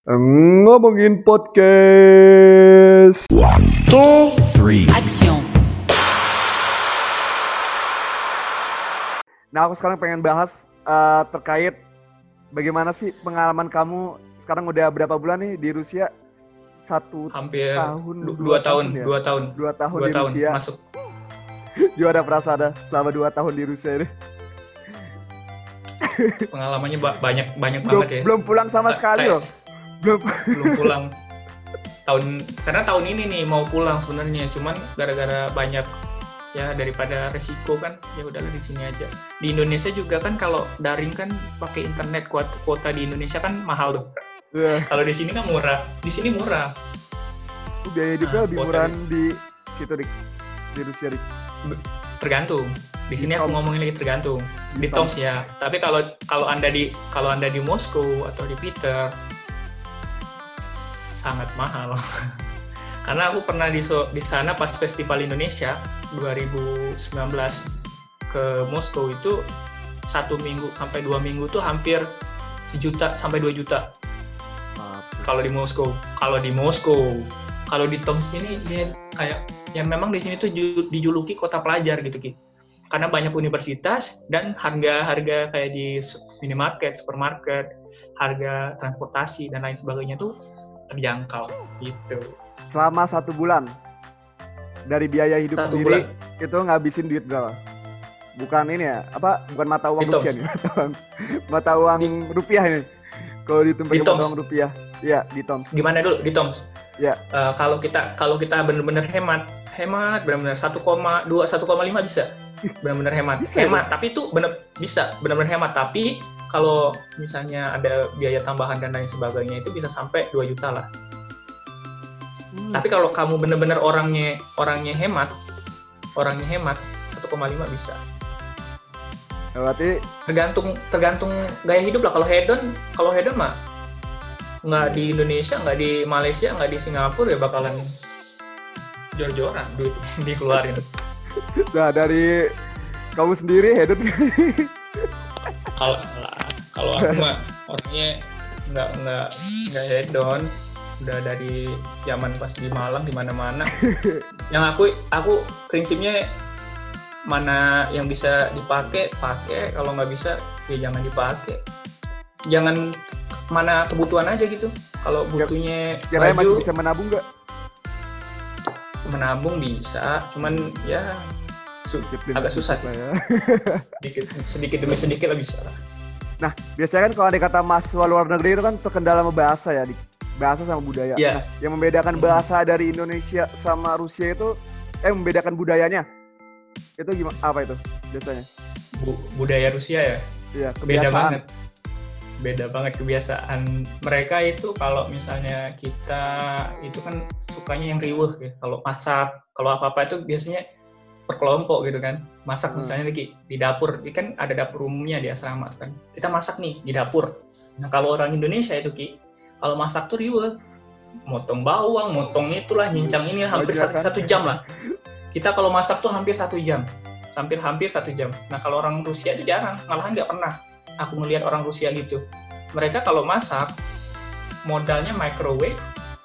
Ngomongin podcast. two, three, Action. Nah, aku sekarang pengen bahas eh, terkait bagaimana sih pengalaman kamu sekarang udah berapa bulan nih di Rusia? Satu hampir tahun, du- dua dua tahun, tahun ya? dua tahun, dua tahun dua di tahun Rusia. masuk. Perasaan ada selama dua tahun di Rusia ini? Pengalamannya ba- banyak banyak Belum, banget ya. belum pulang sama Ka- sekali loh. Belum. belum pulang. Tahun karena tahun ini nih mau pulang sebenarnya. Cuman gara-gara banyak ya daripada resiko kan ya udahlah di sini aja. Di Indonesia juga kan kalau daring kan pakai internet kuota, kuota di Indonesia kan mahal tuh. Ya, kalau di sini kan murah. Di sini murah. Biaya hidupnya Nah, lebih murah di situ di, di Rusia di, tergantung. Di Di sini aku Toms. ngomongin lagi tergantung. Di Toms ya. Tapi kalau kalau anda di kalau anda di Moskow atau di Peter sangat mahal. Karena aku pernah di di sana pas festival Indonesia 2019 ke Moskow itu satu minggu sampai dua minggu tuh hampir sejuta sampai dua juta. Kalau di Moskow kalau di Moskow kalau di Toms ini ya kayak yang memang di sini tuh ju- dijuluki kota pelajar gitu Ki. karena banyak universitas dan harga-harga kayak di minimarket, supermarket, harga transportasi dan lain sebagainya tuh terjangkau gitu. selama satu bulan dari biaya hidup Satu sendiri bulan. itu ngabisin duit berapa? Bukan ini ya, apa? Bukan mata uang Di Toms. Rusia nih, mata uang, mata uang rupiah ini. Kalau ditumpahin Di mata uang rupiah, iya di Toms. Gimana dulu di Toms? Ya. Eh, kalau kita kalau kita benar-benar hemat, hemat benar-benar 1,2 1,5 bisa. Benar-benar hemat. Bisa, hemat, tapi itu benar bisa benar-benar hemat, tapi kalau misalnya ada biaya tambahan dan lain sebagainya itu bisa sampai 2 juta lah. Hmm. Tapi kalau kamu benar-benar orangnya orangnya hemat, orangnya hemat 1,5 bisa. Ya, berarti Tergantung tergantung gaya hidup lah. Kalau hedon, kalau hedon mah nggak di Indonesia, nggak di Malaysia, nggak di Singapura ya bakalan jor-joran duit dikeluarin. nah dari kamu sendiri hedon Kalau kalau aku mah orangnya nggak nggak nggak hedon udah dari zaman pas di Malang di mana-mana. yang aku aku prinsipnya mana yang bisa dipakai pakai. Kalau nggak bisa ya jangan dipakai. Jangan mana kebutuhan aja gitu. Kalau butuhnya kira masih baju. bisa menabung nggak? menabung bisa cuman ya su- Sedikit agak susah ya. sedikit sedikit demi sedikit lah bisa lah Nah, biasanya kan kalau ada kata mahasiswa luar negeri itu kan terkendala sama bahasa ya, di bahasa sama budaya. Iya. Nah, yang membedakan Hmm. bahasa dari Indonesia sama Rusia itu eh membedakan budayanya. Itu gimana apa itu biasanya? Bu- budaya Rusia ya Iya, beda kebiasaan. banget beda banget kebiasaan mereka itu kalau misalnya kita itu kan sukanya yang riuh ya kalau masak kalau apa apa itu biasanya berkelompok gitu kan. Masak Hmm. misalnya di, di dapur ini kan ada dapur umumnya di asrama kan. Kita masak nih di dapur. Nah kalau orang Indonesia itu ki kalau masak tuh riuh motong bawang motong itulah nyincang ini hampir Iya satu, kan? satu jam lah. Kita kalau masak tuh hampir satu jam. Hampir hampir satu jam. Nah kalau orang Rusia itu jarang malahan nggak pernah aku melihat orang Rusia gitu. Mereka kalau masak modalnya microwave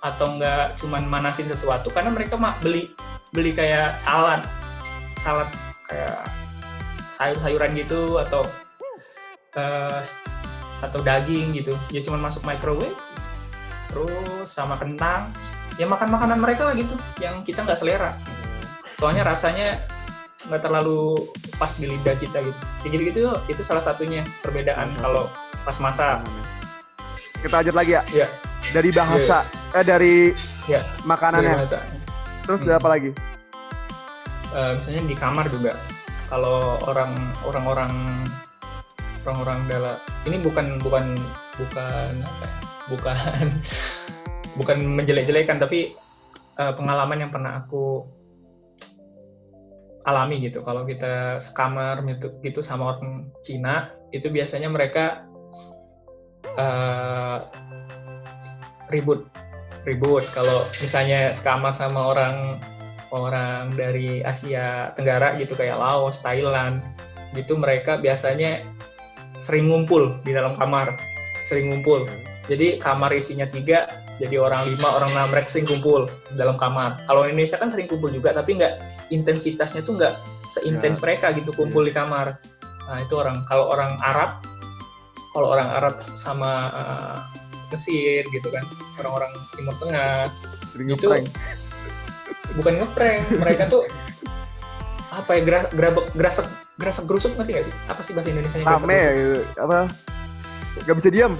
atau enggak cuman manasin sesuatu karena mereka mah beli beli kayak salad salad kayak sayur-sayuran gitu atau eh, atau daging gitu ya cuman masuk microwave terus sama kentang ya makan makanan mereka lah gitu yang kita nggak selera soalnya rasanya nggak terlalu pas di lidah kita gitu kayak gitu gitu itu salah satunya perbedaan Hmm. kalau pas masak Kita lanjut lagi ya. Iya. Dari bahasa eh dari Iya. dari makanannya. masak Terus Hmm. dari apa lagi? Eh, misalnya di kamar juga. Kalau orang orang-orang orang-orang dalam ini bukan bukan bukan apa ya, bukan bukan menjelek-jelekan tapi eh, pengalaman yang pernah aku alami gitu. Kalau kita sekamar gitu, gitu sama orang Cina itu biasanya mereka eh, ribut ribut. Kalau misalnya sekamar sama orang orang dari Asia Tenggara gitu kayak Laos, Thailand gitu mereka biasanya sering ngumpul di dalam kamar sering ngumpul Jadi kamar isinya tiga, jadi orang lima, orang enam mereka sering kumpul dalam kamar. Kalau Indonesia kan sering kumpul juga, tapi nggak intensitasnya tuh nggak seintens Ya. mereka gitu kumpul di kamar. Nah itu orang. Kalau orang Arab, kalau orang Arab sama eh, Mesir gitu kan, orang-orang Timur Tengah, Sering Itu- ngeprank. Bukan ngeprank, mereka tuh apa ya gra, grabek, grasek grasek gerusuk ngerti gak sih? Apa sih bahasa Indonesia nya Rame ya, gitu. apa? Gak bisa diam.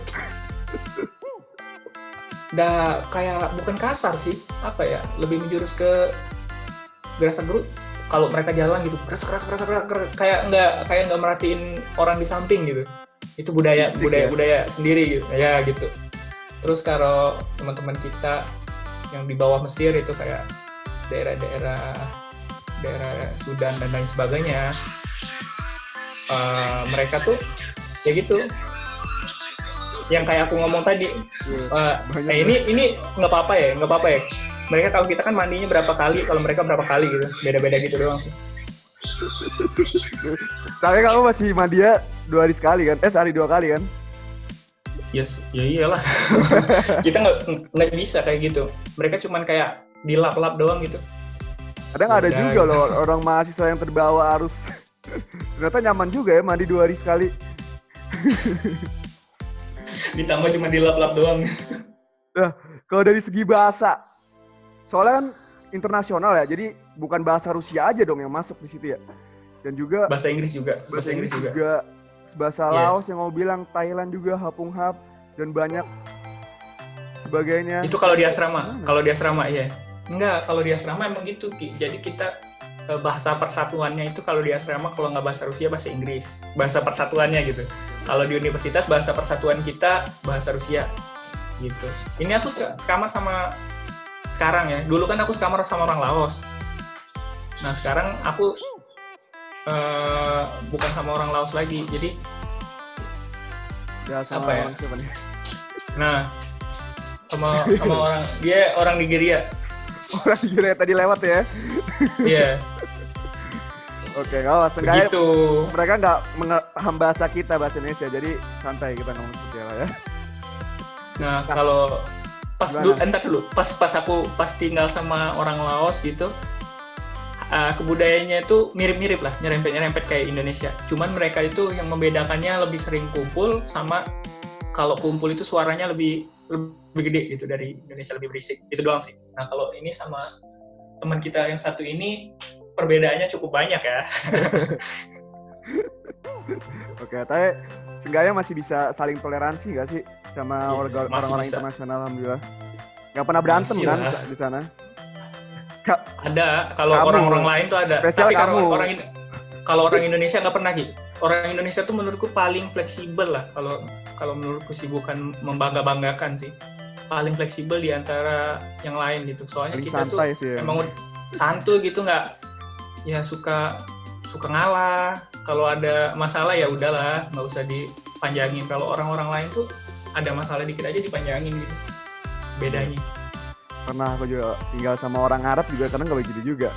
Udah kayak bukan kasar sih, apa ya? Lebih menjurus ke gerasak gerusuk. Kalau mereka jalan gitu, gerasak gerasak gerasak gerasak, kayak nggak kayak nggak merhatiin orang di samping gitu. Itu budaya Fisik budaya ya? budaya sendiri gitu, ya gitu. Terus kalau teman-teman kita yang di bawah Mesir itu kayak daerah-daerah daerah Sudan dan lain sebagainya, eh, mereka tuh ya gitu. Yang kayak aku ngomong tadi, Iya, eh, ini ini nggak apa-apa ya, nggak apa-apa ya. Mereka kalau kita kan mandinya berapa kali, kalau mereka berapa kali gitu, beda-beda gitu doang sih. Tapi kamu masih mandia dua hari sekali kan? Eh sehari dua kali kan? Yes, ya iyalah. kita nggak nggak bisa kayak gitu. Mereka cuman kayak dilap-lap doang gitu. Kadang ada Ya, juga gitu. loh orang mahasiswa yang terbawa arus. Ternyata nyaman juga ya mandi dua hari sekali. Ditambah cuma dilap-lap doang. Kalau dari segi bahasa, soalnya kan internasional ya, jadi bukan bahasa Rusia aja dong yang masuk di situ ya. Dan juga Bahasa Inggris juga, bahasa, Inggris juga. bahasa Iya. Laos yang mau bilang Thailand juga Hapung Hap dan banyak sebagainya. Itu kalau di asrama, kalau di asrama ya. Enggak, kalau di asrama emang gitu. Ki. Jadi kita eh, bahasa persatuannya itu kalau di asrama kalau nggak bahasa Rusia bahasa Inggris bahasa persatuannya gitu kalau di universitas bahasa persatuan kita bahasa Rusia gitu ini aku sek- sekamar sama sekarang ya dulu kan aku sekamar sama orang Laos nah sekarang aku eh, bukan sama orang Laos lagi jadi Ya, sama apa ya? orang siapa nih? nah sama sama orang dia orang Nigeria Orang gila yang tadi lewat ya. iya. Oke, nggak apa Seenggaknya begitu. mereka nggak mengaham bahasa kita bahasa Indonesia, jadi santai kita ngomong seperti apa ya. Nah, kalau pas dulu, entar dulu, pas pas aku pas tinggal sama orang Laos gitu, uh, kebudayaannya itu mirip-mirip lah, nyerempet-nyerempet kayak Indonesia. Cuman mereka itu yang membedakannya lebih sering kumpul sama kalau kumpul itu suaranya lebih lebih gede gitu dari Indonesia lebih berisik. Itu doang sih. Nah, kalau ini sama teman kita yang satu ini perbedaannya cukup banyak ya. Oke, tapi seenggaknya masih bisa saling toleransi nggak sih sama warga masih orang-orang internasional alhamdulillah. Nggak pernah berantem Masih kan lah. di sana? Ada kalau orang-orang lain tuh ada. Spesial Tapi kalau kamu. orang kalau orang Indonesia nggak pernah gitu. Orang Indonesia tuh menurutku paling fleksibel lah kalau kalau menurutku sih bukan membangga-banggakan sih. Paling fleksibel di antara yang lain gitu. Soalnya Paling kita tuh sih. ya. emang santuy gitu nggak ya suka suka ngalah. Kalau ada masalah ya udahlah, nggak usah dipanjangin. Kalau orang-orang lain tuh ada masalah dikit aja dipanjangin gitu. Bedanya. pernah aku juga tinggal sama orang Arab juga kadang nggak begitu juga.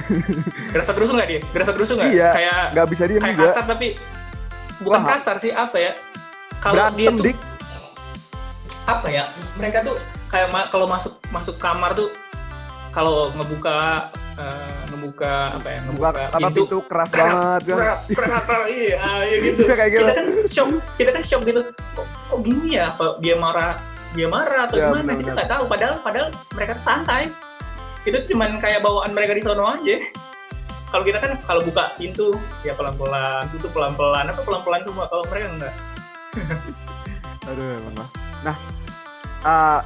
Gerasa gerusuk nggak dia? Gerasa gerusuk nggak? Iya. Kayak Nggak bisa diem kayak juga. kasar tapi bukan Wah. kasar sih apa ya kalau dia tuh dik. apa ya mereka tuh kayak ma- kalau masuk masuk kamar tuh kalau ngebuka eh, ngebuka apa ya Buka ngebuka apa pintu. pintu keras banget kan. prak, prak, iya ah, iya gitu. Iya, kayak gitu. kita kan shock kita kan shock gitu. Kok, kok gini ya? Apa dia marah dia marah atau Ya, gimana? Kita benar-benar. nggak tahu. Padahal padahal mereka tuh santai. Itu cuman kayak bawaan mereka di sono aja. Kalau kita kan kalau buka pintu ya pelan-pelan tutup pelan-pelan. Apa pelan-pelan semua? Kalau mereka enggak Aduh emang lah. Nah, ah,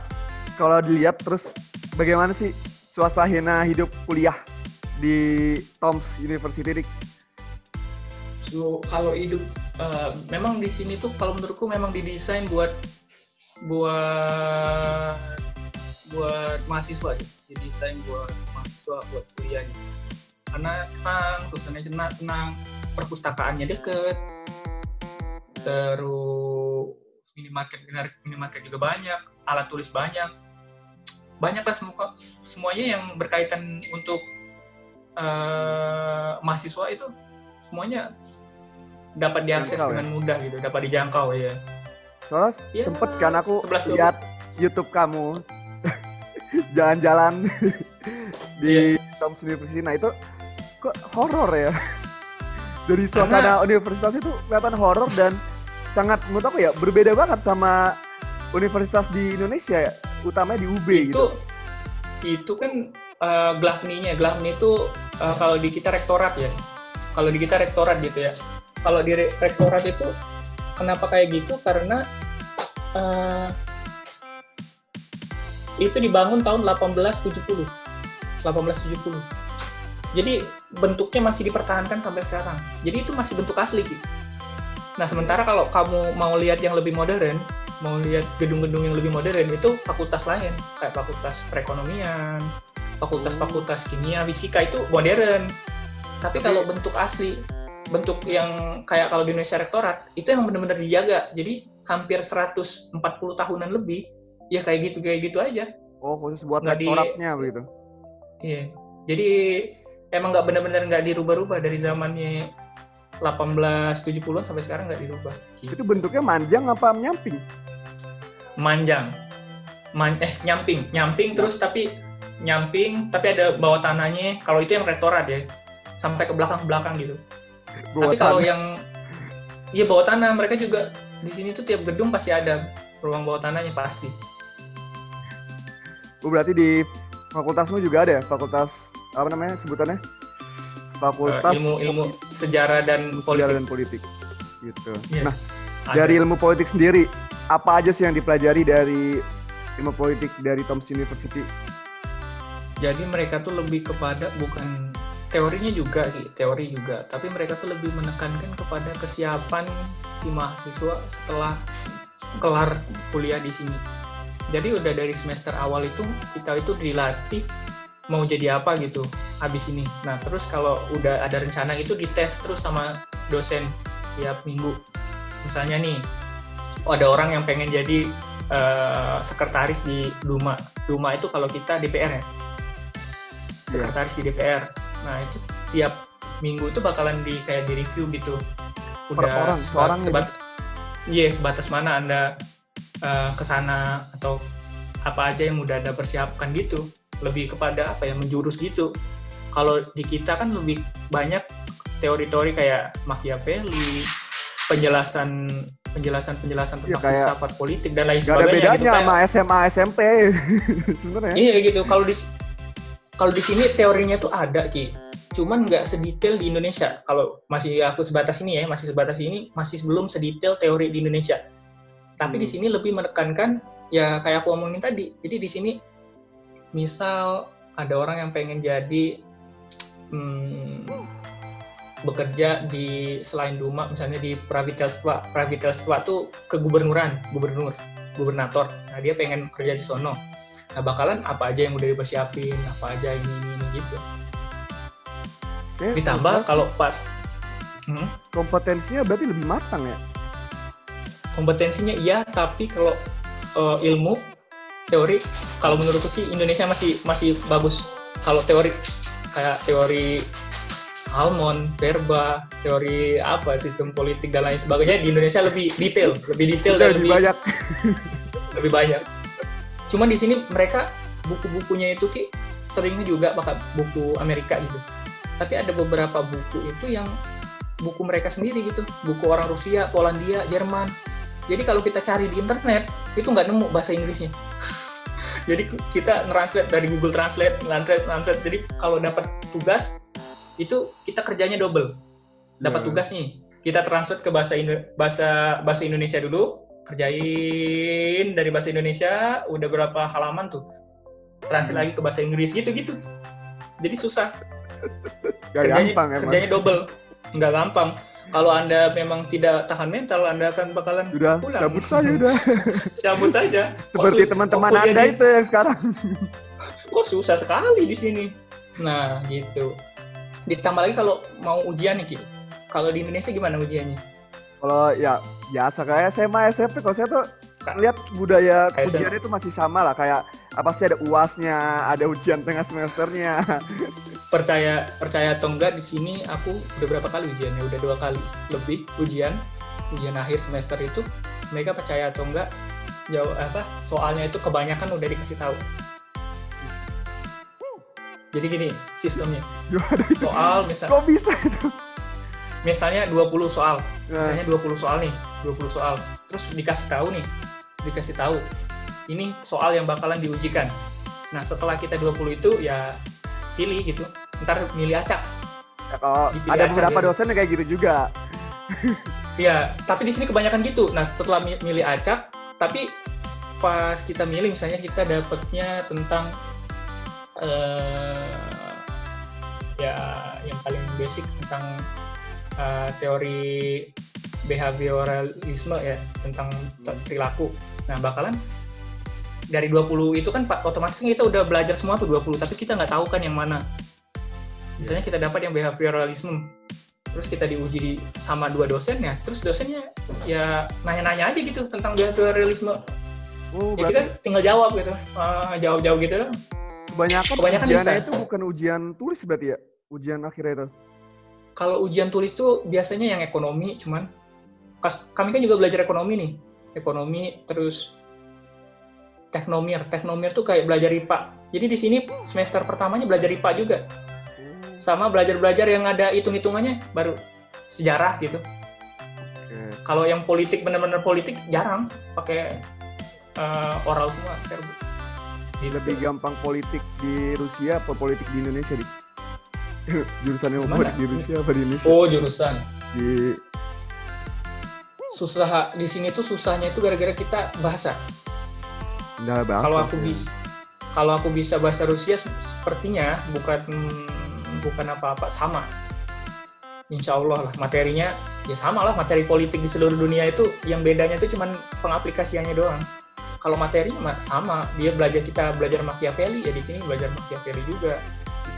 kalau dilihat terus bagaimana sih suasana hidup kuliah di Tom's University Dik? So, kalau hidup eh, memang di sini tuh kalau menurutku memang didesain buat buat buat mahasiswa gitu. Didesain buat mahasiswa buat kuliah gitu. Karena tenang, suasananya tenang, tenang, perpustakaannya deket, terus minimarket minimarket juga banyak, alat tulis banyak, banyak lah semua semuanya yang berkaitan untuk eh, mahasiswa itu semuanya dapat diakses Dijangkau ya? dengan mudah gitu, dapat dijangkau ya. Soalnya Ya, sempet kan aku 11-12. lihat YouTube kamu jalan-jalan di Tom's University. Nah itu kok horor ya? Dari suasana universitas itu kelihatan horor dan sangat menurut aku ya berbeda banget sama universitas di Indonesia ya, utamanya di UB itu gitu. itu kan uh, Glafni-nya. Glafni itu uh, kalau di kita rektorat ya. Kalau di kita rektorat gitu ya. Kalau di re- rektorat itu kenapa kayak gitu? Karena uh, itu dibangun tahun 1870. 1870. Jadi bentuknya masih dipertahankan sampai sekarang. Jadi itu masih bentuk asli gitu. Nah, sementara kalau kamu mau lihat yang lebih modern, mau lihat gedung-gedung yang lebih modern itu fakultas lain kayak fakultas perekonomian fakultas-fakultas kimia fisika itu modern. Tapi kalau bentuk asli bentuk yang kayak kalau di Indonesia rektorat itu yang benar-benar dijaga. Jadi hampir 140 tahunan lebih ya kayak gitu kayak gitu aja. Oh khusus buat Nggak di- rektoratnya begitu. iya. Jadi emang nggak benar-benar nggak dirubah-rubah dari zamannya 1870-an sampai sekarang nggak dirubah gitu. Itu bentuknya manjang apa menyamping? manjang Man, eh nyamping nyamping terus tapi nyamping tapi ada bawah tanahnya kalau itu yang rektorat ya sampai ke belakang belakang gitu Bawah tapi kalau tanah. yang iya bawah tanah mereka juga di sini tuh tiap gedung pasti ada ruang bawah tanahnya pasti Oh, berarti di fakultasmu juga ada ya? Fakultas apa namanya sebutannya? Fakultas ilmu ilmu sejarah dan Sejarah politik dan politik. Gitu. Iya. Nah, Ada. dari ilmu politik sendiri, apa aja sih yang dipelajari dari ilmu politik dari Tom's University? jadi mereka tuh lebih kepada bukan teorinya juga sih teori juga tapi mereka tuh lebih menekankan kepada kesiapan si mahasiswa setelah kelar kuliah di sini jadi udah dari semester awal itu kita itu dilatih mau jadi apa gitu habis ini nah terus kalau udah ada rencana itu dites terus sama dosen tiap minggu misalnya nih oh, ada orang yang pengen jadi eh, sekretaris di Duma Duma itu kalau kita DPR ya sekretaris di DPR. Nah itu tiap minggu itu bakalan di kayak di review gitu. Per orang, seorang gitu? sebat, iya sebatas mana anda eh, ke sana atau apa aja yang udah ada persiapkan gitu. Lebih kepada apa ya menjurus gitu. Kalau di kita kan lebih banyak teori-teori kayak Machiavelli, penjelasan penjelasan penjelasan Iya, tentang kayak filsafat politik dan lain Gak ada sebagainya bedanya gitu kayak- sama SMA SMP sebenarnya. Iya gitu. Kalau di kalau di sini teorinya tuh ada ki. Cuman nggak sedetail di Indonesia. Kalau masih aku sebatas ini ya, masih sebatas ini masih belum sedetail teori di Indonesia. Tapi di Hmm. sini lebih menekankan ya kayak aku omongin tadi. Jadi di sini misal ada orang yang pengen jadi hmm, bekerja di selain Duma misalnya di Pravitelstva. Pravitelstva tuh kegubernuran, gubernur, gubernator. Nah, dia pengen kerja di sono. Nah, bakalan apa aja yang udah dipersiapin, apa aja ini ini, ini gitu. Ditambah kalau pas hmm, kompetensinya berarti lebih matang ya. kompetensinya iya, tapi kalau eh, ilmu teori kalau menurutku sih Indonesia masih masih bagus. Kalau teori kayak teori Almond, Verba, teori apa sistem politik dan lain sebagainya di Indonesia lebih detail, lebih detail dan lebih lebih banyak. lebih banyak. Cuman di sini mereka buku-bukunya itu ki seringnya juga pakai buku Amerika gitu. Tapi ada beberapa buku itu yang buku mereka sendiri gitu, buku orang Rusia, Polandia, Jerman. Jadi kalau kita cari di internet itu nggak nemu bahasa Inggrisnya. Jadi kita translate dari Google Translate, translate, translate. Jadi kalau dapat tugas itu kita kerjanya double. Dapat Ya. tugas nih, kita translate ke bahasa Indo- bahasa bahasa Indonesia dulu, kerjain dari bahasa Indonesia udah berapa halaman tuh translate Hmm. lagi ke bahasa Inggris gitu-gitu jadi susah Gak kerjanya gampang emang. kerjanya double nggak gampang kalau anda memang tidak tahan mental anda akan bakalan Udah, pulang. cabut saja udah. cabut saja. Seperti teman-teman Anda itu yang sekarang. kok susah sekali di sini? Nah gitu. Ditambah lagi kalau mau ujian nih Ki. kalau di Indonesia gimana ujiannya? Kalau ya biasa. Kayak SMA SMP kalau saya tuh lihat budaya Kayak ujiannya itu masih sama lah. Kayak apa sih ada uasnya, ada ujian tengah semesternya. percaya percaya atau enggak di sini aku udah berapa kali ujiannya? Udah dua kali lebih ujian ujian akhir semester itu. Mereka percaya atau enggak? Jawab apa? Soalnya itu kebanyakan udah dikasih tahu. Jadi gini sistemnya. Soal misal Kok bisa itu? misalnya 20 soal. Nah, misalnya 20 soal nih 20 soal. Terus dikasih tahu nih dikasih tahu. Ini soal yang bakalan diujikan. Nah setelah kita 20 itu ya pilih gitu ntar milih acak ya kalau dipilih ada aja beberapa dia. dosen yang kayak gitu juga. ya tapi di sini kebanyakan gitu nah setelah mi- milih acak tapi pas kita milih misalnya kita dapatnya tentang eh ya yang paling basic tentang eh, teori behavioralisme ya tentang t- perilaku. Nah, bakalan dari 20 itu kan otomatis kan kita udah belajar semua tuh 20, tapi kita nggak tahu kan yang mana. Misalnya kita dapat yang behavioralisme, terus kita diuji di sama dua dosen ya, terus dosennya ya nanya-nanya aja gitu tentang behavioralisme. Oh, Ya kita tinggal jawab gitu, Eh, jawab-jawab gitu kebanyakan, kebanyakan ujiannya bisa. itu bukan ujian tulis berarti ya? Ujian akhirnya itu. Kalau ujian tulis tuh biasanya yang ekonomi, cuman kami kan juga belajar ekonomi nih, ekonomi terus teknomir, teknomir tuh kayak belajar IPA. Jadi di sini semester pertamanya belajar IPA juga, sama belajar-belajar yang ada hitung-hitungannya baru sejarah gitu. Kalau yang politik bener-bener politik jarang pakai eh, oral semua. Gitu. Lebih gampang politik di Rusia apa politik di Indonesia di jurusannya mau Gimana? politik di Rusia apa di Indonesia? Oh jurusan. Di Susah di sini tuh susahnya itu gara-gara kita bahasa. Nggak bahasa. kalau aku bisa kalau aku bisa bahasa Rusia se- sepertinya bukan bukan apa-apa sama. Insya Allah lah materinya ya sama lah materi politik di seluruh dunia itu yang bedanya itu cuman pengaplikasiannya doang. Kalau materinya mah sama dia belajar kita belajar Machiavelli ya di sini belajar Machiavelli juga.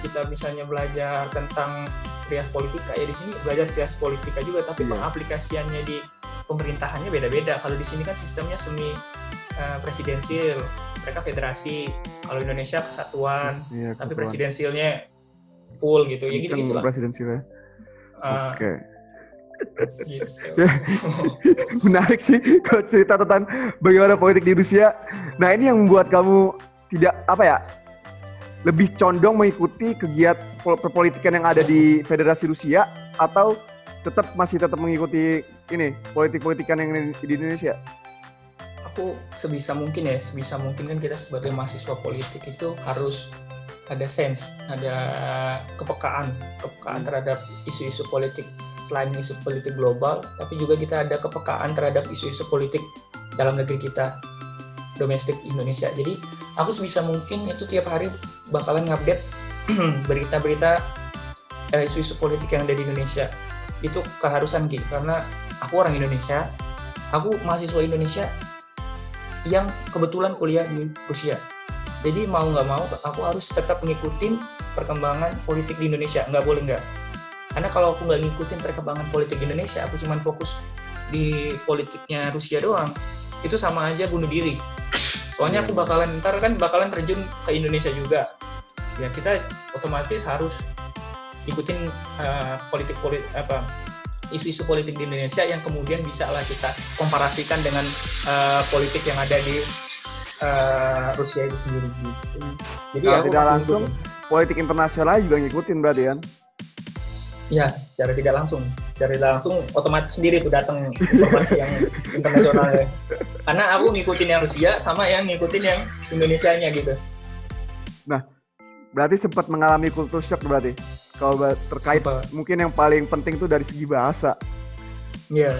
Kita misalnya belajar tentang trias politika ya di sini belajar trias politika juga tapi Iya. pengaplikasiannya di pemerintahannya beda-beda. Kalau di sini kan sistemnya semi eh, presidensil mereka federasi. Kalau Indonesia kesatuan Iya, tapi presidensilnya full gitu ya gitu Kenceng gitulah presidensialnya. Eh, Oke. gitu. Ya. Menarik sih kalau cerita tentang bagaimana politik di Rusia. Nah ini yang membuat kamu tidak apa ya lebih condong mengikuti kegiatan pol- perpolitikan yang ada di Federasi Rusia atau tetap masih tetap mengikuti ini politik-politikan yang di Indonesia? aku sebisa mungkin ya sebisa mungkin kan kita sebagai mahasiswa politik itu harus ada sense ada kepekaan kepekaan Hmm. terhadap isu-isu politik selain isu politik global tapi juga kita ada kepekaan terhadap isu-isu politik dalam negeri kita domestik Indonesia jadi aku sebisa mungkin itu tiap hari bakalan ngupdate berita-berita eh, isu-isu politik yang ada di Indonesia itu keharusan Ki karena aku orang Indonesia aku mahasiswa Indonesia yang kebetulan kuliah di Rusia. Jadi mau nggak mau aku harus tetap ngikutin perkembangan politik di Indonesia. Nggak boleh nggak. Karena kalau aku nggak ngikutin perkembangan politik di Indonesia, aku cuma fokus di politiknya Rusia doang. Itu sama aja bunuh diri. Soalnya aku bakalan ntar kan bakalan terjun ke Indonesia juga. Ya kita otomatis harus ikutin eh, politik politik apa isu-isu politik di Indonesia yang kemudian bisa lah kita komparasikan dengan eh, politik yang ada di eh, Rusia itu sendiri gitu. Jadi Kalau tidak langsung, ngikutin. Politik internasional juga ngikutin berarti kan? ya secara tidak langsung, secara tidak langsung otomatis sendiri tuh datang informasi yang internasional ya. Karena aku ngikutin yang Rusia sama yang ngikutin yang Indonesianya gitu. Berarti sempat mengalami culture shock berarti. Kalau terkait mungkin yang paling penting tuh dari segi bahasa. Iya.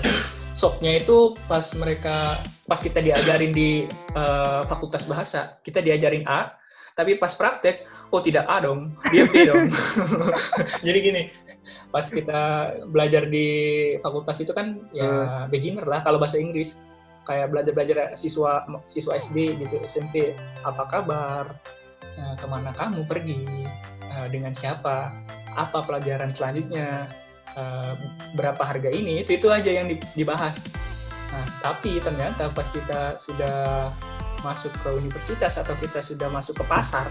Shocknya itu pas mereka pas kita diajarin di eh, fakultas bahasa, kita diajarin A, tapi pas praktek, oh tidak A dong, dia B dong. Jadi gini, pas kita belajar di fakultas itu kan ya beginner lah kalau bahasa Inggris, kayak belajar-belajar siswa siswa SD gitu, SMP, apa kabar, Eh, ke mana kamu pergi, Eh, dengan siapa, apa pelajaran selanjutnya, eh, berapa harga ini itu itu aja yang di- dibahas. Nah, tapi ternyata pas kita sudah masuk ke universitas atau kita sudah masuk ke pasar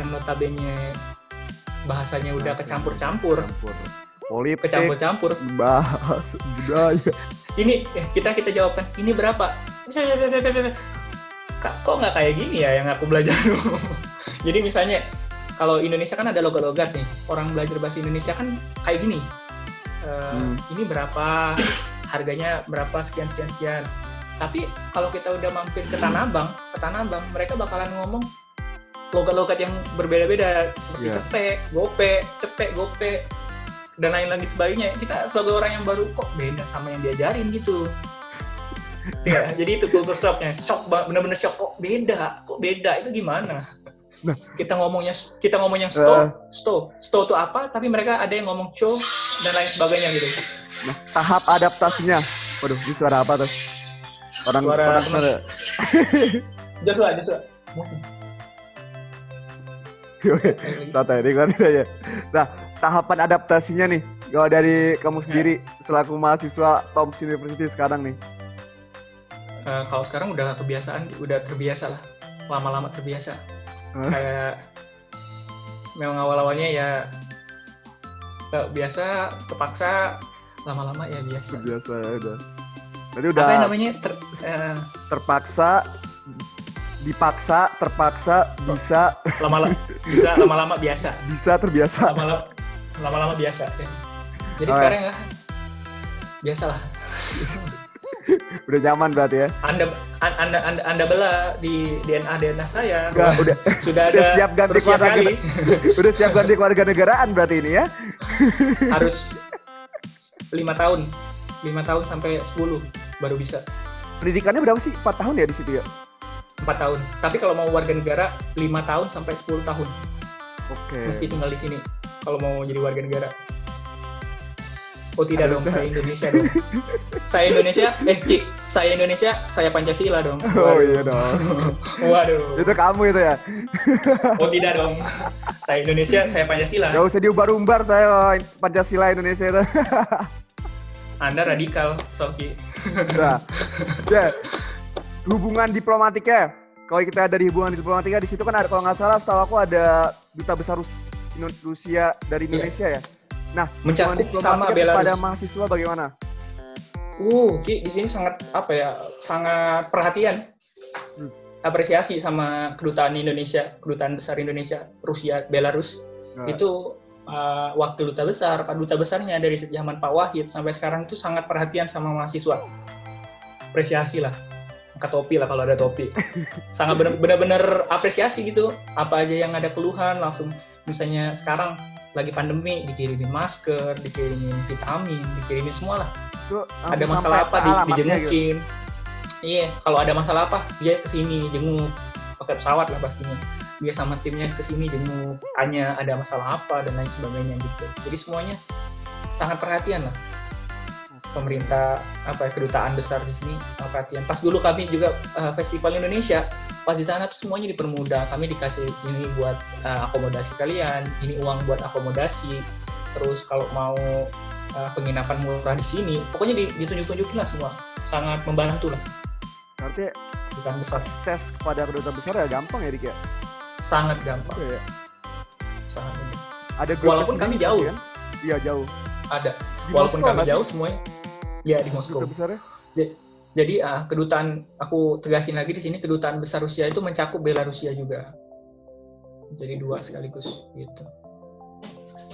yang notabene bahasanya udah kecampur-campur, Campur. Politik, kecampur-campur, bahasa, budaya. ini eh, kita kita jawabkan ini berapa? Kak, kok nggak kayak gini ya yang aku belajar? Dulu jadi misalnya kalau Indonesia kan ada logat-logat nih. Orang belajar bahasa Indonesia kan kayak gini Eh, Hmm. ini berapa? Harganya berapa? Sekian sekian sekian. Tapi kalau kita udah mampir ke Tanah Abang ke Tanah Abang mereka bakalan ngomong logat-logat yang berbeda-beda seperti Iya. cepek, gope, cepek, gope dan lain lagi sebagainya. Kita sebagai orang yang baru kok beda sama yang diajarin gitu? Ya jadi itu culture shocknya. Shock banget bener-bener shock. Kok beda? Kok beda? Itu gimana Nah. kita ngomongnya kita ngomong yang Eh. sto sto sto itu apa tapi mereka ada yang ngomong cho dan lain sebagainya gitu Nah, tahap adaptasinya. Waduh, ini suara apa tuh? Orang Suara orang suara. Joshua Joshua Santai, nikmatin aja. Nah, tahapan adaptasinya nih, kalau dari kamu sendiri selaku mahasiswa Tom's University sekarang nih. Eh, kalau sekarang udah kebiasaan udah terbiasa lah lama-lama terbiasa Hah? kayak memang awal-awalnya ya eh, biasa kepaksa lama-lama ya biasa Biasa ya udah. Berarti udah apa namanya ter- eh, terpaksa dipaksa, terpaksa, bisa, lama-lama bisa lama-lama biasa bisa terbiasa. lama-lama lama-lama biasa ya. jadi Oh, sekarang ya biasalah Udah nyaman berarti ya. anda an- anda anda, anda bela di DNA DNA saya Udah, udah, sudah udah ada siap ganti keluarga sekali udah siap ganti keluarga negaraan berarti ini ya. harus lima tahun lima tahun sampai 10 baru bisa Pendidikannya berapa sih? 4 tahun ya di situ ya? empat tahun tapi kalau mau warga negara lima tahun sampai 10 tahun Oke. mesti tinggal di sini kalau mau jadi warga negara oh tidak dong saya Indonesia dong saya Indonesia eh Ki, saya Indonesia saya Pancasila dong Oh Waduh. iya dong. waduh Itu kamu itu ya. oh tidak dong saya Indonesia saya Pancasila Gak usah diumbar-umbar saya oh, Pancasila Indonesia itu. anda radikal Soki Nah, ya. Hubungan diplomatiknya. Kalau kita dari hubungan diplomatiknya di situ kan ada kalau nggak salah setahu aku ada duta besar Rus- Rusia dari Indonesia ya. Nah, mencakup sama Belarus kepada mahasiswa bagaimana? Uh, Ki, di sini sangat apa ya? Sangat perhatian, Terus, apresiasi sama kedutaan Indonesia, kedutaan besar Indonesia, Rusia, Belarus. nah, Itu uh, wakil duta besar, Pak duta besarnya dari zaman Pak Wahid sampai sekarang itu sangat perhatian sama mahasiswa. Apresiasi lah. Angkat topi lah kalau ada topi. Sangat benar- benar-benar apresiasi gitu. Apa aja yang ada keluhan langsung misalnya sekarang lagi pandemi dikirimin masker, dikirimin vitamin, dikirimin semua lah ada masalah apa di, dijengukin iya kalau ada masalah apa dia ke sini jenguk. Pakai pesawat lah pastinya. Dia sama timnya ke sini jenguk. Tanya ada masalah apa dan lain sebagainya gitu. Jadi semuanya sangat perhatian lah. Pemerintah apa kedutaan besar di sini sangat perhatian. Pas dulu kami juga eh, festival Indonesia pas di sana tuh semuanya dipermudah kami dikasih ini buat eh, akomodasi kalian ini uang buat akomodasi terus kalau mau eh, penginapan murah di sini pokoknya di- ditunjuk-tunjukin lah semua sangat membantu lah Berarti bukan besar akses kepada kedutaan besar ya gampang ya Dik ya? sangat gampang Oke, ya. sangat mudah. Ada Walaupun kami jauh. kan? Iya jauh. ada Di walaupun Moskow kami jauh semuanya ya di Moskow besarnya? Jadi ah, kedutaan aku tegasin lagi di sini kedutaan besar Rusia itu mencakup Belarusia juga. Jadi dua sekaligus gitu.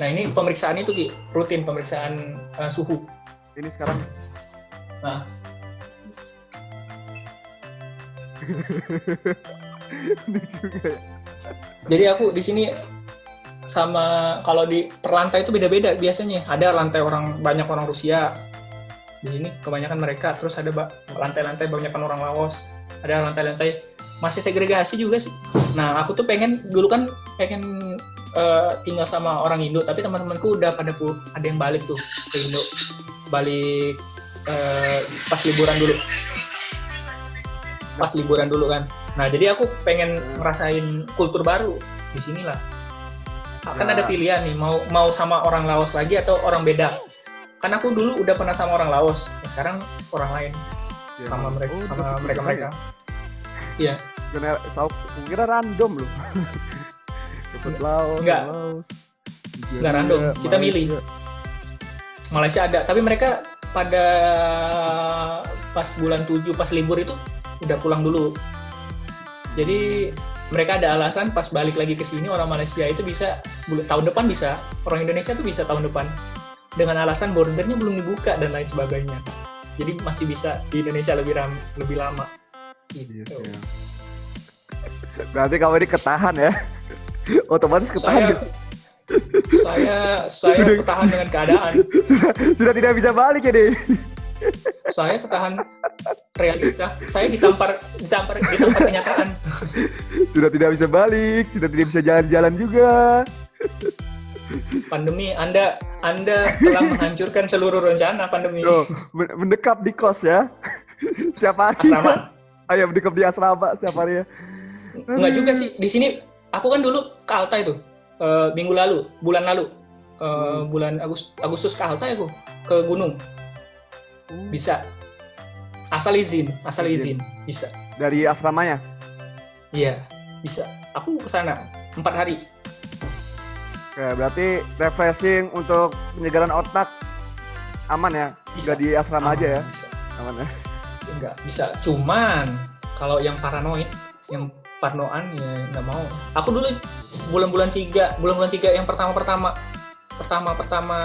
Nah ini pemeriksaan itu Ki, rutin pemeriksaan eh, suhu. Ini sekarang? Nah jadi aku di sini sama kalau di perlantai itu beda-beda biasanya. Ada lantai orang banyak orang Rusia di sini kebanyakan mereka terus ada lantai-lantai banyak orang Laos ada lantai-lantai masih segregasi juga sih. Nah aku tuh pengen dulu kan pengen eh, tinggal sama orang Indo tapi teman-temanku udah pada pu- ada yang balik tuh ke Indo. Balik eh, pas liburan dulu. Pas liburan dulu kan. Nah jadi aku pengen ngerasain kultur baru di sinilah. Kan Ya. ada pilihan nih mau mau sama orang Laos lagi atau orang beda kan aku dulu udah pernah sama orang Laos nah, sekarang orang lain Ya. sama mereka Oh, sama mereka mereka. Karena tahu kira random loh. Dapat Laos, Enggak. Laos. Enggak random, kita milih. Malaysia. Malaysia ada tapi mereka pada pas bulan 7 pas libur itu udah pulang dulu. Jadi mereka ada alasan pas balik lagi ke sini orang Malaysia itu bisa tahun depan bisa, orang Indonesia tuh bisa tahun depan dengan alasan bordernya belum dibuka dan lain sebagainya. Jadi masih bisa di Indonesia lebih ram, lebih lama. Iya Gitu. sih, ya. Berarti kamu ini ketahan ya? Otomatis ketahan Saya-? Saya saya ketahan dengan keadaan. Sudah tidak bisa balik ya deh. Saya ketahan realita. Saya ditampar ditampar ditampar kenyataan. Sudah tidak bisa balik, sudah tidak bisa jalan-jalan juga. Pandemi Anda Anda telah menghancurkan seluruh rencana pandemi. Men- mendekap di kos ya. Setiap hari. Asrama. Ayo mendekap di asrama setiap hari ya. Enggak juga sih. Di sini aku kan dulu ke Alta itu eh, minggu lalu, bulan lalu. Eh, Hmm. bulan Agustus Agustus ke Alta ya aku ke gunung. Bisa. Asal izin, asal Izin. izin. Bisa. Dari asramanya. Iya, bisa. Aku ke sana empat hari. Oke, berarti refreshing untuk penyegaran otak aman ya? Bisa. Enggak di asrama aja ya? Bisa. Aman ya? Enggak, bisa. Cuman kalau yang paranoid, yang parnoan ya nggak mau. Aku dulu bulan-bulan tiga, bulan-bulan tiga yang pertama-pertama, pertama-pertama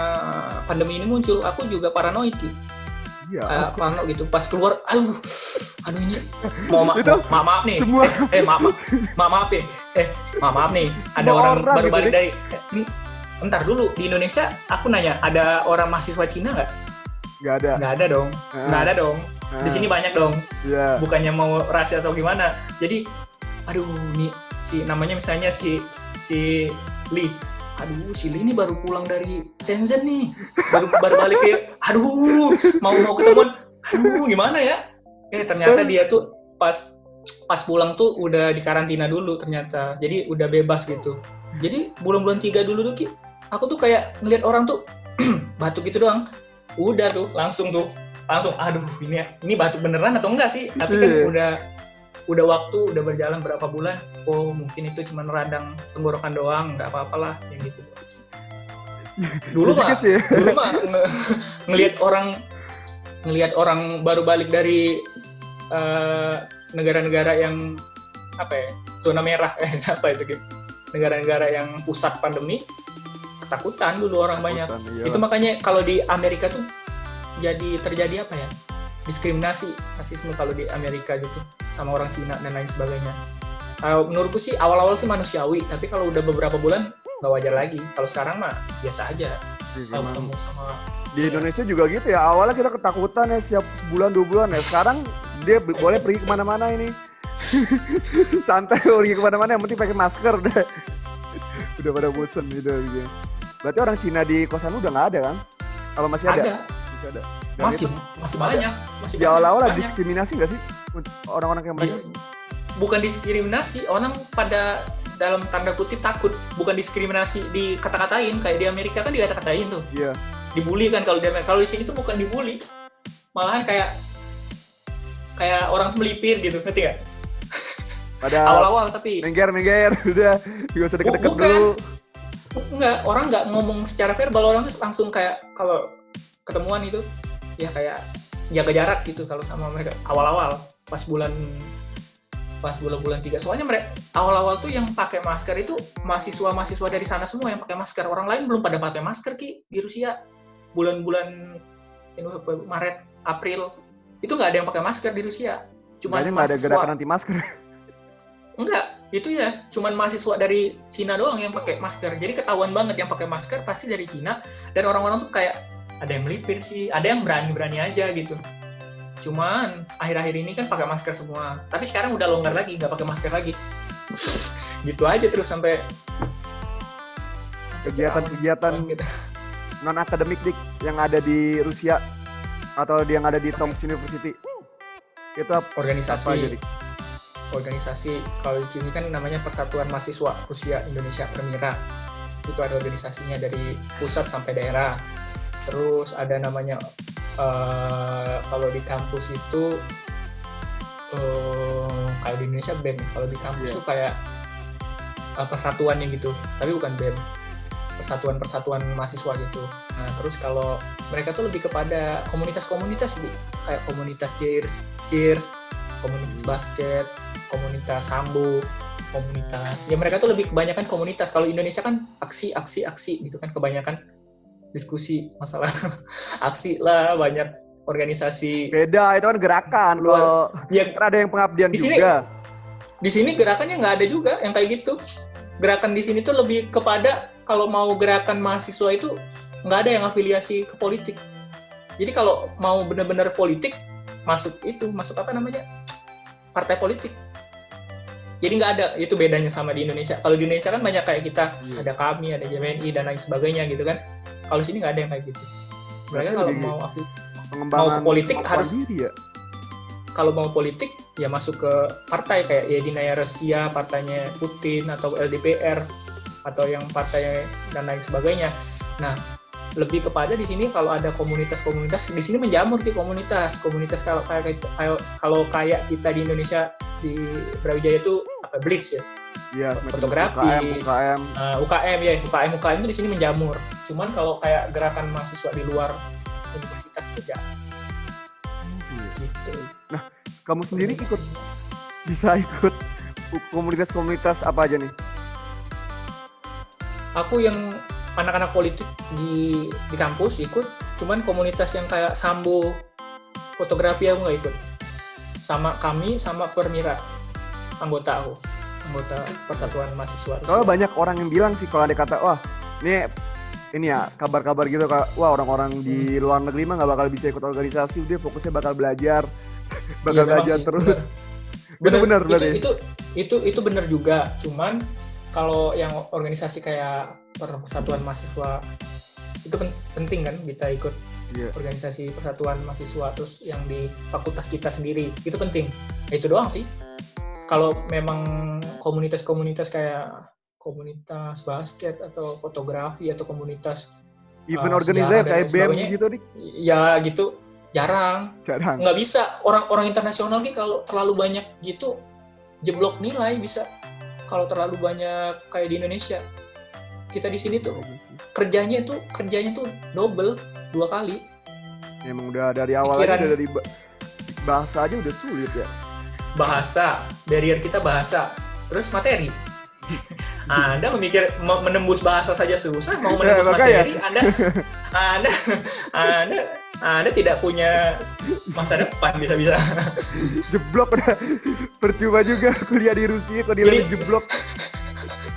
pandemi ini muncul, aku juga paranoid tuh. Iya. Kayak parno gitu. Pas keluar, aduh, aduh ini mau ma Itu ma maaf nih. semua- Eh, eh maaf, maaf, maaf, maaf nih. Eh, maaf, maaf nih. Ada Semua orang, orang baru gitu, balik Dik. dari. eh, Entar dulu di Indonesia, aku nanya, ada orang mahasiswa Cina nggak? Nggak ada. Nggak ada dong, Ah, nggak ada dong. Di sini banyak dong. Iya. bukannya mau rahasia atau gimana jadi aduh nih si namanya misalnya si si Lee aduh si Lee ini baru pulang dari Shenzhen nih. Baru baru balik ke aduh mau mau ketemuan aduh gimana ya? Eh ternyata dia tuh pas pas pulang tuh udah di karantina dulu ternyata. Jadi udah bebas gitu. Jadi bulan-bulan tiga dulu tuh Ki, aku tuh kayak ngeliat orang tuh batuk gitu doang. Udah tuh langsung tuh. Langsung aduh ini ini batuk beneran atau enggak sih? Tapi kan Iya. udah udah waktu udah berjalan berapa bulan oh mungkin itu cuma radang tenggorokan doang nggak apa-apalah yang gitu. Dulu mah sih ya. dulu mah nge- ngelihat orang ngelihat orang baru balik dari eh, negara-negara yang apa ya zona merah eh apa itu gitu. Negara-negara yang pusat pandemi ketakutan dulu orang banyak. Iya. itu makanya kalau di Amerika tuh jadi terjadi apa ya? Diskriminasi rasisme kalau di Amerika gitu sama orang Cina dan lain sebagainya kalau menurutku sih awal-awal sih manusiawi tapi kalau udah beberapa bulan nggak wajar lagi kalau sekarang mah biasa aja Iya, kalau ketemu sama Di Indonesia juga gitu ya. Awalnya kita ketakutan ya setiap bulan dua bulan ya. Sekarang dia boleh pergi ke mana-mana ini. Santai pergi ke mana-mana yang penting pakai masker deh. udah pada bosen gitu. gitu. Berarti orang Cina di kosan lu udah nggak ada kan? Kalau masih ada? ada Masih ada. Masih itu masih banyak masih di banyak, awal-awal ada banyak. diskriminasi nggak sih orang-orang mereka? Di- bukan diskriminasi orang pada dalam tanda kutip takut. Bukan diskriminasi dikata-katain kayak di Amerika kan dikata-katain tuh. Iya. dibully kan kalau di Amerika kalau di sini tuh bukan dibully. Malahan kayak kayak orang tuh melipir gitu ngerti nggak Pada awal-awal tapi mengger mengger udah. Nggak usah deket-deket dulu. enggak orang nggak ngomong secara verbal. Orang tuh langsung kayak kalau ketemuan itu ya kayak jaga jarak gitu kalau sama mereka. Awal-awal pas bulan pas bulan-bulan tiga. Soalnya mereka awal-awal tuh yang pakai masker itu mahasiswa-mahasiswa dari sana semua yang pakai masker. Orang lain belum pada pakai masker ki di Rusia. Bulan-bulan Maret April itu nggak ada yang pakai masker di Rusia. Cuma nggak ada gerakan anti masker. Enggak, itu ya. Cuman mahasiswa dari Cina doang yang pakai masker. Jadi ketahuan banget yang pakai masker pasti dari Cina. Dan orang-orang tuh kayak ada yang melipir sih, ada yang berani-berani aja gitu. Cuman akhir-akhir ini kan pakai masker semua. Tapi sekarang udah longgar lagi, nggak pakai masker lagi. gitu aja terus sampai Kegiatan-kegiatan gitu. non akademik dik yang ada di Rusia atau yang ada di Tomsk University itu apa, apa aja organisasi dik? organisasi kalau di sini kan namanya Persatuan Mahasiswa Rusia Indonesia Permira itu ada organisasinya dari pusat sampai daerah terus ada namanya eh, kalau di kampus itu eh, kalau di Indonesia BEM kalau di kampus Iya. tuh kayak eh, persatuannya gitu tapi bukan BEM persatuan-persatuan mahasiswa gitu. Nah, terus kalau mereka tuh lebih kepada komunitas-komunitas bu, kayak komunitas cheers, cheers, komunitas basket, komunitas sambo, komunitas. Ya mereka tuh lebih kebanyakan komunitas. Kalau Indonesia kan aksi, aksi, aksi gitu kan kebanyakan diskusi masalah aksi lah banyak organisasi. Beda itu kan gerakan. Luar- Kalau Ya ada yang pengabdian Di sini- juga. di sini gerakannya nggak ada juga yang kayak gitu. Gerakan di sini tuh lebih kepada kalau mau gerakan mahasiswa itu nggak ada yang afiliasi ke politik. Jadi kalau mau benar-benar politik masuk itu masuk apa namanya partai politik. Jadi nggak ada itu bedanya sama di Indonesia. Kalau di Indonesia kan banyak kayak kita Iya. ada kami, ada JMNI dan lain sebagainya gitu kan. Kalau sini nggak ada yang kayak gitu. Mereka Berarti kalau mau mau ke politik harus- ya. kalau mau politik ya masuk ke partai kayak Yedinaya Rusia, partainya Putin atau LDPR atau yang partai dan lain sebagainya. Nah, lebih kepada di sini kalau ada komunitas-komunitas di sini menjamur di komunitas komunitas kalau kayak- kalau kayak kita di Indonesia di Brawijaya itu apa Blitz ya? Iya, Fotografi. UKM, UKM. Uh, UKM ya UKM UKM itu di sini menjamur. Cuman kalau kayak gerakan mahasiswa di luar universitas itu ya gitu. Kamu sendiri ikut bisa ikut komunitas-komunitas apa aja nih? aku yang anak-anak politik di di kampus ikut cuman komunitas yang kayak sambo fotografi aku nggak ikut. Sama kami sama permira anggota aku anggota persatuan mahasiswa Kalau Rusia. banyak orang yang bilang sih kalau ada kata wah ini ini ya kabar-kabar gitu kayak wah orang-orang di luar negeri mah nggak bakal bisa ikut organisasi dia fokusnya bakal belajar bakal memang belajar sih, terus. bener, bener. itu, berarti. itu itu itu bener juga. Cuman kalau yang organisasi kayak persatuan mahasiswa itu pen- penting kan kita ikut Iya. organisasi persatuan mahasiswa terus yang di fakultas kita sendiri. Itu penting. Ya, itu doang sih kalau memang komunitas-komunitas kayak komunitas basket atau fotografi atau komunitas event uh, dan kayak BEM sebagainya. gitu nih ya gitu jarang. Jarang. Nggak bisa. Orang-orang internasional nih kalau terlalu banyak gitu jeblok nilai bisa. Kalau terlalu banyak kayak di Indonesia. Kita di sini tuh kerjanya tuh kerjanya tuh double dua kali. Emang udah dari awal Pikiran. aja udah dari ba- bahasa aja udah sulit ya bahasa barrier kita bahasa terus materi. Anda memikir me- menembus bahasa saja susah mau Ya, menembus materi Anda Anda Anda Anda tidak punya masa depan bisa-bisa. Jeblok udah percuma juga kuliah di Rusia kok Jadi- lagi jeblok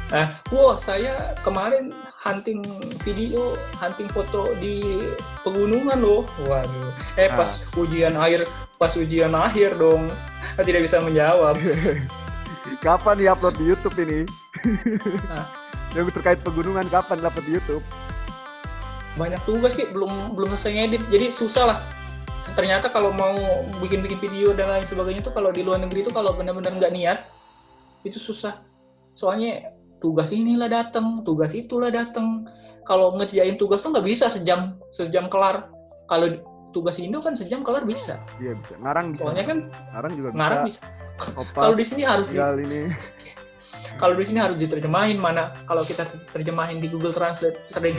Nah, wah saya kemarin hunting video, hunting foto di pegunungan loh. Waduh. Eh Ah. pas ujian akhir, pas ujian akhir dong, saya tidak bisa menjawab. kapan di upload di YouTube ini Nah. yang terkait pegunungan kapan dapat di YouTube Banyak tugas ki belum belum selesai ngedit, jadi susah lah. Ternyata kalau mau bikin-bikin video dan lain sebagainya tuh kalau di luar negeri tuh kalau benar-benar nggak niat itu susah. Soalnya tugas inilah datang, tugas itulah datang. Kalau ngerjain tugas tuh nggak bisa sejam sejam kelar. Kalau tugas Indo kan sejam kelar bisa. iya bisa ngarang bisa Soalnya kan ngarang juga bisa ngarang bisa. Kalau di sini harus di, ini kalau di sini harus diterjemahin mana kalau kita terjemahin di Google Translate sering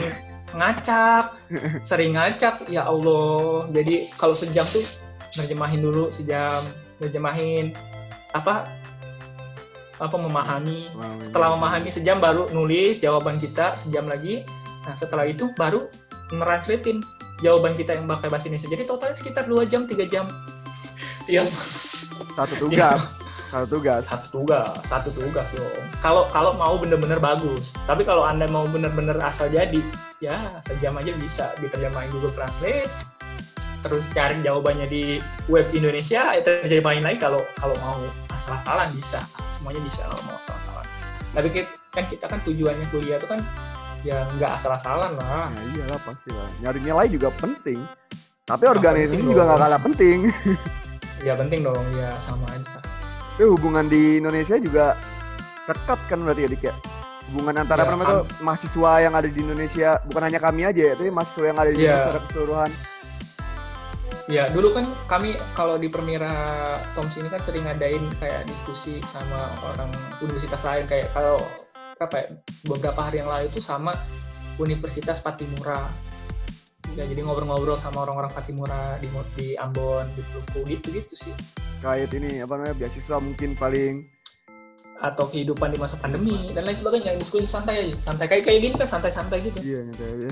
ngacak, sering ngacak ya Allah. Jadi kalau sejam tuh nerjemahin dulu sejam, nerjemahin apa apa memahami. Wow, setelah iya. memahami sejam baru nulis jawaban kita sejam lagi. Nah setelah itu baru translatein jawaban kita yang pakai bahasa Indonesia. Jadi totalnya sekitar dua jam tiga jam. Yang satu tugas. Satu tugas. Satu tugas satu tugas dong. Kalau kalau mau bener-bener bagus. Tapi kalau anda mau bener-bener asal jadi ya sejam aja bisa. Diterjemahin Google Translate terus cari jawabannya di web Indonesia ya terjemahin lagi kalau kalau mau asal-asalan bisa. Semuanya bisa kalau mau asal-asalan. Tapi ki- kan kita kan tujuannya kuliah itu kan ya nggak asal-asalan lah. Ya iyalah pasti lah. Nyari nilai juga penting. Tapi organisasi juga nggak kalah penting. Ya penting dong ya sama aja. Tapi hubungan di Indonesia juga dekat kan berarti ya Dik ya? Hubungan antara Ya, apa namanya tuh mahasiswa yang ada di Indonesia bukan hanya kami aja ya tapi mahasiswa yang ada di Iya. Indonesia secara keseluruhan Ya, dulu kan kami kalau di Permira Toms ini kan sering ngadain kayak diskusi sama orang universitas lain kayak kalau apa ya, beberapa hari yang lalu itu sama Universitas Patimura ya jadi ngobrol-ngobrol sama orang-orang Patimura di di Ambon di Maluku gitu gitu sih Kayak ini apa namanya beasiswa mungkin paling atau kehidupan di masa pandemi dan lain sebagainya diskusi santai aja santai kayak kayak gini kan santai-santai gitu iya gitu aja.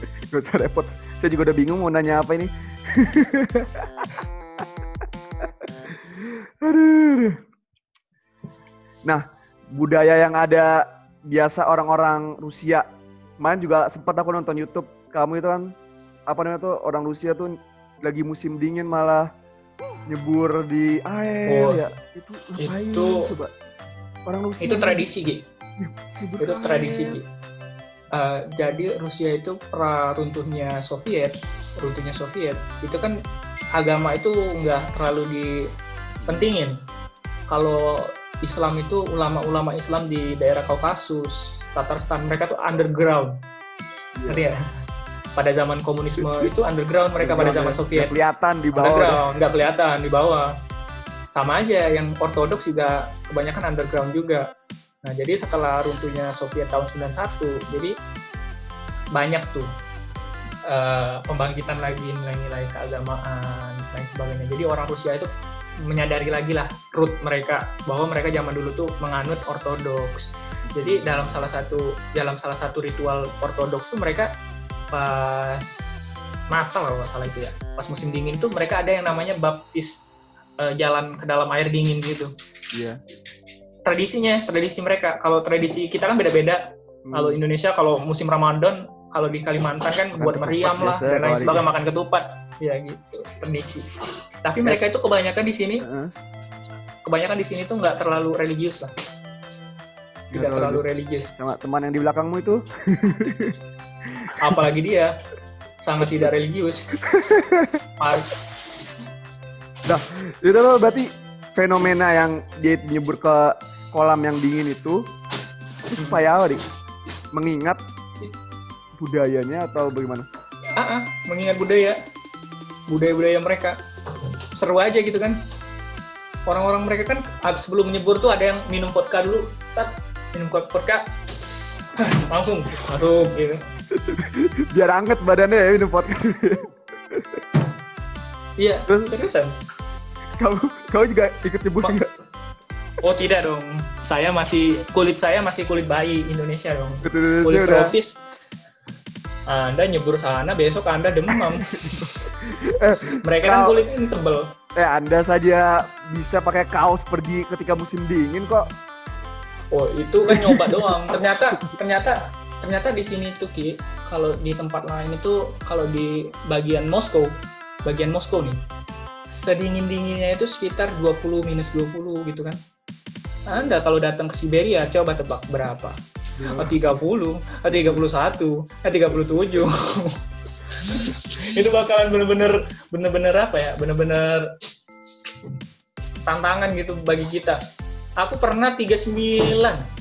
Gak usah repot. Saya juga udah bingung mau nanya apa ini. aduh. Nah, budaya yang ada biasa orang-orang Rusia. Kemarin juga sempat aku nonton YouTube. Kamu itu kan apa namanya tuh orang Rusia tuh lagi musim dingin malah nyebur di air Oh, ya. Itu ngapain itu- coba? Orang Rusia itu tradisi gitu itu tradisi air. Eh, jadi Rusia itu pra runtuhnya Soviet runtuhnya Soviet. Itu kan agama itu nggak terlalu dipentingin. Kalau Islam itu ulama-ulama Islam di daerah Kaukasus Tatarstan mereka tuh underground. Iya. ngerti ya? Pada zaman komunisme itu underground mereka pada zaman Nggak Soviet. Kelihatan di bawah. underground nggak kelihatan di bawah. Sama aja yang ortodoks juga kebanyakan underground juga nah jadi setelah runtuhnya Soviet tahun 91 jadi banyak tuh eh, pembangkitan lagi nilai-nilai keagamaan lain sebagainya. Jadi orang Rusia itu menyadari lagi lah root mereka bahwa mereka zaman dulu tuh menganut ortodoks. Jadi dalam salah satu dalam salah satu ritual ortodoks tuh mereka pas Natal kalau nggak salah itu ya pas musim dingin tuh mereka ada yang namanya baptis eh, jalan ke dalam air dingin gitu. Iya. Tradisinya tradisi mereka. Kalau tradisi kita kan beda-beda. Hmm. kalau Indonesia kalau musim Ramadan kalau di Kalimantan kan Makan buat meriam lah dan lain sebagainya makan ketupat. Ya gitu tradisi. Tapi mereka itu kebanyakan di sini Heeh. kebanyakan di sini tuh nggak terlalu religius lah. Tidak terlalu terlalu religius. sama teman yang di belakangmu itu? Apalagi dia sangat tidak religius. Par- itu loh berarti fenomena yang dia nyebur ke kolam yang dingin itu itu supaya apa dik? Mengingat budayanya atau bagaimana? Ah, ah, mengingat budaya. Budaya-budaya mereka. Seru aja gitu kan. Orang-orang mereka kan abis sebelum menyebur tuh ada yang minum vodka dulu. Saat minum vodka. Langsung masuk gitu. Biar anget badannya ya minum podcast iya Terus? seriusan? Kamu kamu juga ikut nyebur nggak? Oh tidak dong saya masih kulit saya masih kulit bayi Indonesia dong. Kulit udah tropis. Anda nyebur sana besok anda demam. Eh, mereka kan kau- kulitnya tebel. Eh anda saja bisa pakai kaos pergi ketika musim dingin kok. Oh itu kan nyoba doang. Ternyata ternyata ternyata di sini tuh Ki, kalau di tempat lain itu kalau di bagian Moskow, bagian Moskow nih, sedingin dinginnya itu sekitar 20 minus 20 gitu kan. Anda kalau datang ke Siberia coba tebak berapa? Oh, 30, oh, 31, eh 37. itu bakalan bener-bener bener-bener apa ya? Bener-bener tantangan gitu bagi kita. Aku pernah 39